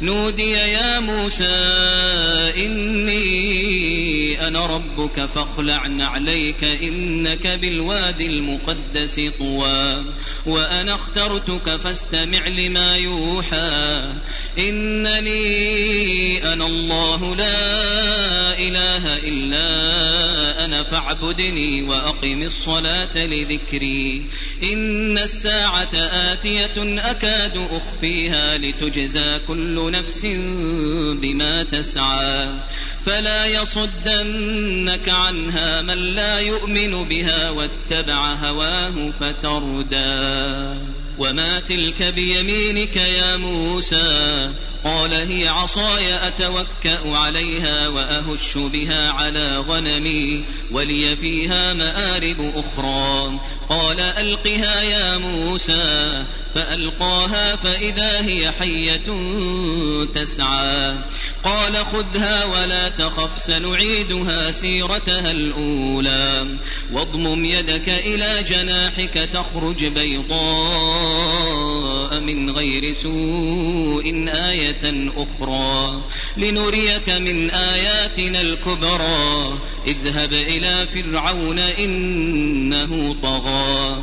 نودي يا موسى إني أنا ربك فاخلع نعليك إنك بالوادي المقدس طوى وأنا اخترتك فاستمع لما يوحى إنني أنا الله لا إله إلا أنا فاعبدني وأقم الصلاة لذكري إن الساعة آتية أكاد أخفيها لتجزى كل نفس بما تسعى فلا يصدنك عنها من لا يؤمن بها واتبع هواه فتردى وما تلك بيمينك يا موسى قال هي عصاي أتوكأ عليها وأهش بها على غنمي ولي فيها مآرب أخرى. قال ألقها يا موسى. فألقاها فإذا هي حية تسعى. قال خذها ولا تخف سنعيدها سيرتها الأولى. واضمم يدك إلى جناحك تخرج بيضاء من غير سوء آية أخرى. لنريك من آياتنا الكبرى. اذهب إلى فرعون إنه طغى.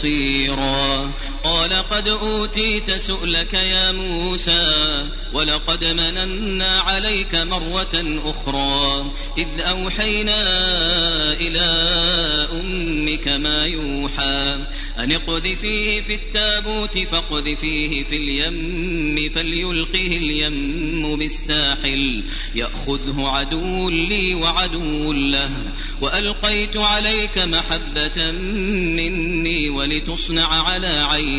بصيرا قال قد أوتيت سؤلك يا موسى ولقد مننا عليك مرة أخرى إذ أوحينا إلى أمك ما يوحى أن اقذفيه في التابوت فاقذفيه في اليم فليلقه اليم بالساحل يأخذه عدو لي وعدو له وألقيت عليك محبة مني ولتصنع على عيني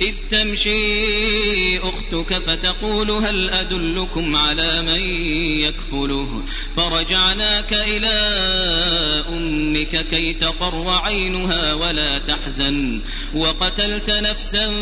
إذ تمشي أختك فتقول هل أدلكم على من يكفله؟ فرجعناك إلى أمك كي تقر عينها ولا تحزن. وقتلت نفسا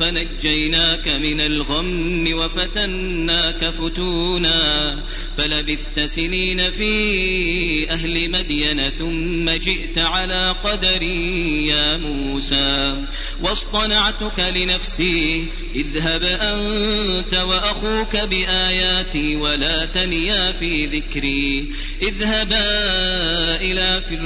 فنجيناك من الغم وفتناك فتونا. فلبثت سنين في أهل مدين ثم جئت على قدري يا موسى. واصطنعتك لنفسي اذهب أنت وأخوك بآياتي ولا تنيا في ذكري. اذهبا إلى فرعون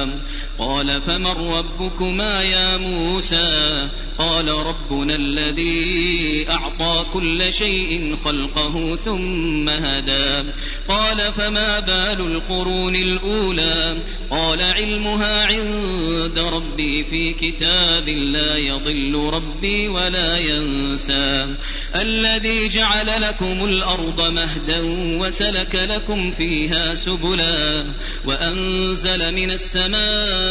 الأنام قال فمن ربكما يا موسى قال ربنا الذي أعطى كل شيء خلقه ثم هدى قال فما بال القرون الأولى قال علمها عند ربي في كتاب لا يضل ربي ولا ينسى الذي جعل لكم الأرض مهدا وسلك لكم فيها سبلا وأنزل من السماء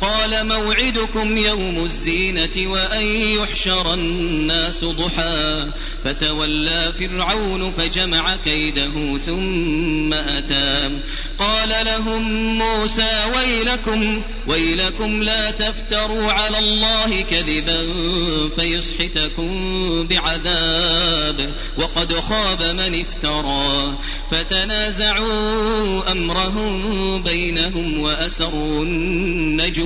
قال موعدكم يوم الزينة وأن يحشر الناس ضحى. فتولى فرعون فجمع كيده ثم أتى. قال لهم موسى ويلكم ويلكم لا تفتروا على الله كذبا فيسحتكم بعذاب وقد خاب من افترى. فتنازعوا أمرهم بينهم وأسروا النجوى.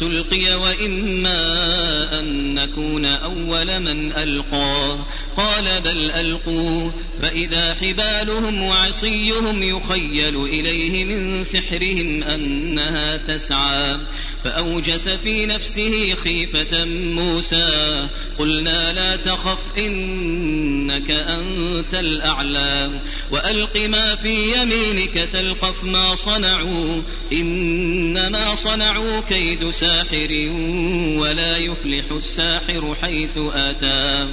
تلقي وإما أن نكون أول من ألقى. قال بل ألقوا. فإذا حبالهم وعصيهم يخيل إليه من سحرهم أنها تسعى. فأوجس في نفسه خيفة موسى. قلنا لا تخف إنك أنت الأعلى. وألق ما في يمينك تلقف ما صنعوا إنما صنعوا كيد ساحر ولا يفلح الساحر حيث أتى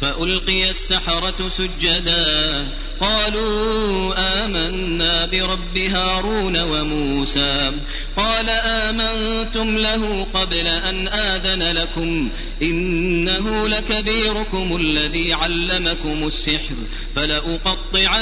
فألقي السحرة سجدا قالوا آمنا برب هارون وموسى قال آمنتم له قبل أن آذن لكم إنه لكبيركم الذي علمكم السحر فلأقطعن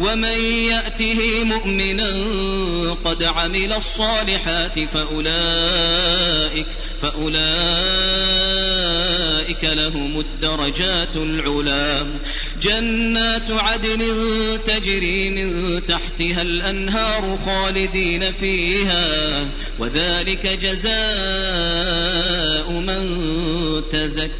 ومن يأته مؤمنا قد عمل الصالحات فأولئك فأولئك أولئك لهم الدرجات العلا. جنات عدن تجري من تحتها الأنهار خالدين فيها. وذلك جزاء من تزكى.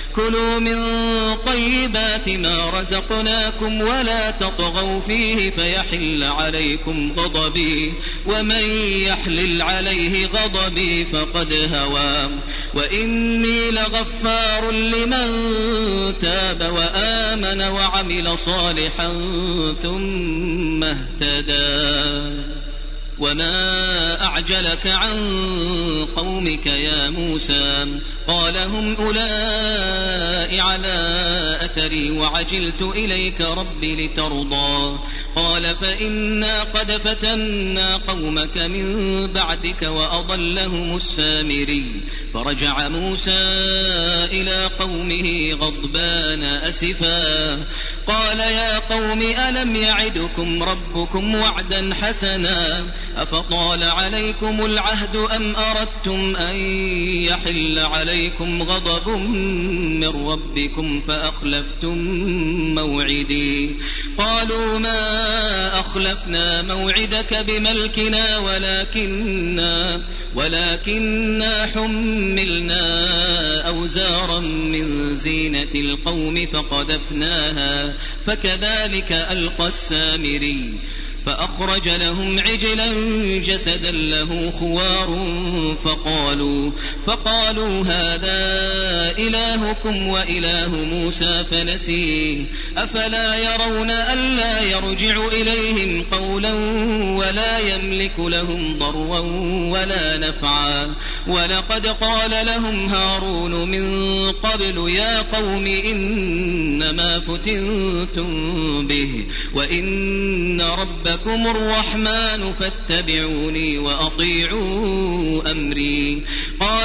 كلوا من طيبات ما رزقناكم ولا تطغوا فيه فيحل عليكم غضبي. ومن يحلل عليه غضبي فقد هوى. وإني لغفار لمن تاب وآمن وعمل صالحا ثم اهتدى. وما أعجلك عن قومك يا موسى. قال هم أولئك على أثري وعجلت إليك رب لترضى. قال فإنا قد فتنا قومك من بعدك وأضلهم السامري. فرجع موسى إلى قومه غضبان أسفا. قال يا قوم ألم يعدكم ربكم وعدا حسنا؟ أفطال عليكم العهد أم أردتم أن يحل عليكم غضب من ربكم فأخلفتم موعدي. قالوا ما أخلفنا موعدك بملكنا ولكننا ولكننا حملنا أوزارا من زينة القوم فقذفناها فكذلك ألقى السامري. فأخرج لهم عجلا جسدا له خوار فقالوا فقالوا هذا إلهكم وإله موسى فنسيه. أفلا يرون ألا يرجع إليهم قولا ولا يملك لهم ضرا ولا نفعا. ولقد قال لهم هارون من قبل يا قوم إنما فتنتم به وإن رب ربكم الرحمن فاتبعوني وأطيعوا أمري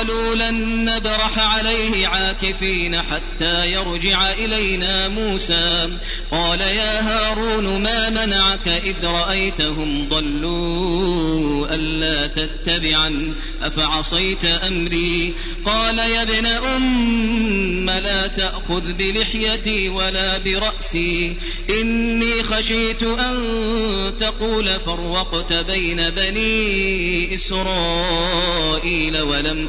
قالوا لن نبرح عليه عاكفين حتى يرجع إلينا موسى. قال يا هارون ما منعك إذ رأيتهم ضلوا ألا تتبعا أفعصيت أمري؟ قال يا ابن أم لا تأخذ بلحيتي ولا برأسي. إني خشيت أن تقول فرقت بين بني إسرائيل ولم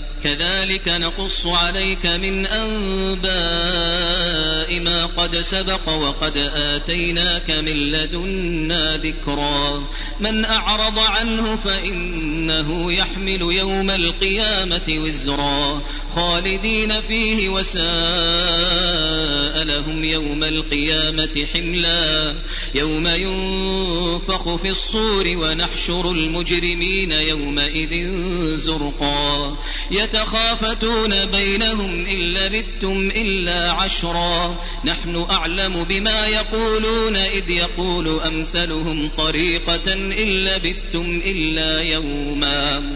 كذلك نقص عليك من أنباء ما قد سبق وقد آتيناك من لدنا ذكرا. من أعرض عنه فإنه يحمل يوم القيامة وزرا. خالدين فيه وساء لهم يوم القيامة حملا. يوم ينفخ في الصور ونحشر المجرمين يومئذ زرقا. يتخافتون بينهم إن لبثتم إلا عشرا. نحن أعلم بما يقولون إذ يقول أمثلهم طريقة إن لبثتم إلا يوما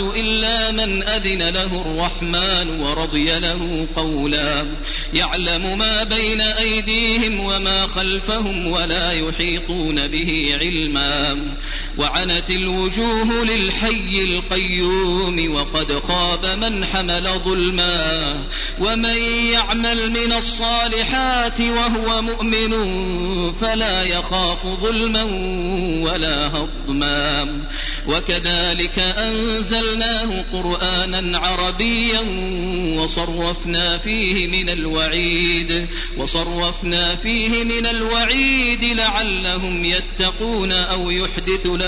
إلا من أذن له الرحمن ورضي له قولا. يعلم ما بين أيديهم وما خلفهم ولا يحيطون به علما. وعنت الوجوه للحي القيوم وقد خاب من حمل ظلما ومن يعمل من الصالحات وهو مؤمن فلا يخاف ظلما ولا هضما وكذلك أنزلناه قرآنا عربيا وصرفنا فيه من الوعيد وصرفنا فيه من الوعيد لعلهم يتقون أو يحدث لهم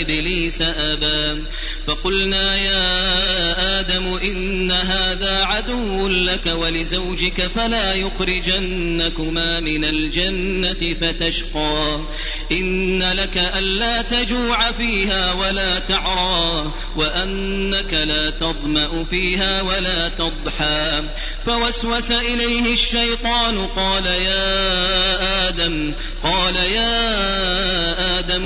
إبليس أبا فقلنا يا آدم إن هذا عدو لك ولزوجك فلا يخرجنكما من الجنة فتشقى. إن لك ألا تجوع فيها ولا تعرى وأنك لا تظمأ فيها ولا تضحى. فوسوس إليه الشيطان قال يا آدم قال يا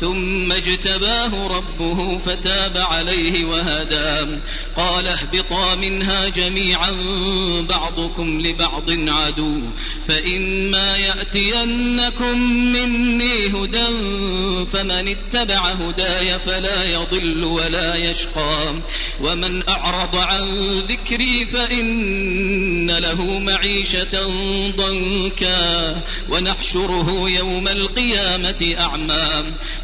ثم اجتباه ربه فتاب عليه وهدى. قال اهبطا منها جميعا بعضكم لبعض عدو. فإما يأتينكم مني هدى فمن اتبع هداي فلا يضل ولا يشقى. ومن أعرض عن ذكري فإن له معيشة ضنكا. ونحشره يوم القيامة أعمى.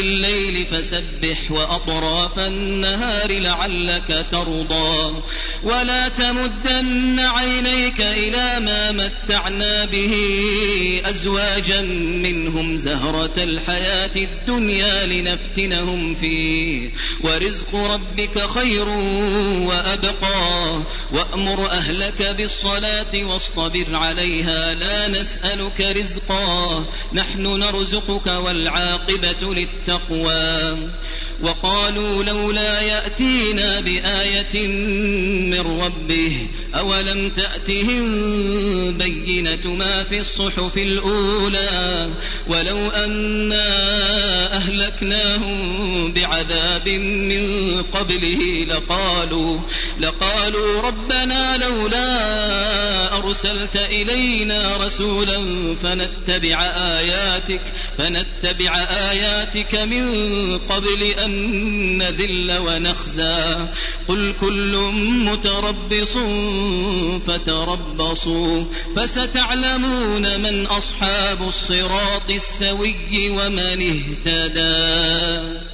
الليل فسبح وأطراف النهار لعلك ترضى. ولا تمدن عينيك إلى ما متعنا به أزواجا منهم زهرة الحياة الدنيا لنفتنهم فيه. ورزق ربك خير وأبقى. وأمر أهلك بالصلاة واصطبر عليها. لا نسألك رزقا. نحن نرزقك والعاقبة للتقوى. التقوى وقالوا لولا يأتينا بآية من ربه أولم تأتهم بينة ما في الصحف الأولى ولو أنا أهلكناهم بعذاب من قبله لقالوا لقالوا ربنا لولا أرسلت إلينا رسولا فنتبع آياتك فنتبع آياتك من قبل أن نذل ونخزى قل كل متربص فتربصوا فستعلمون من أصحاب الصراط السوي ومن اهتدى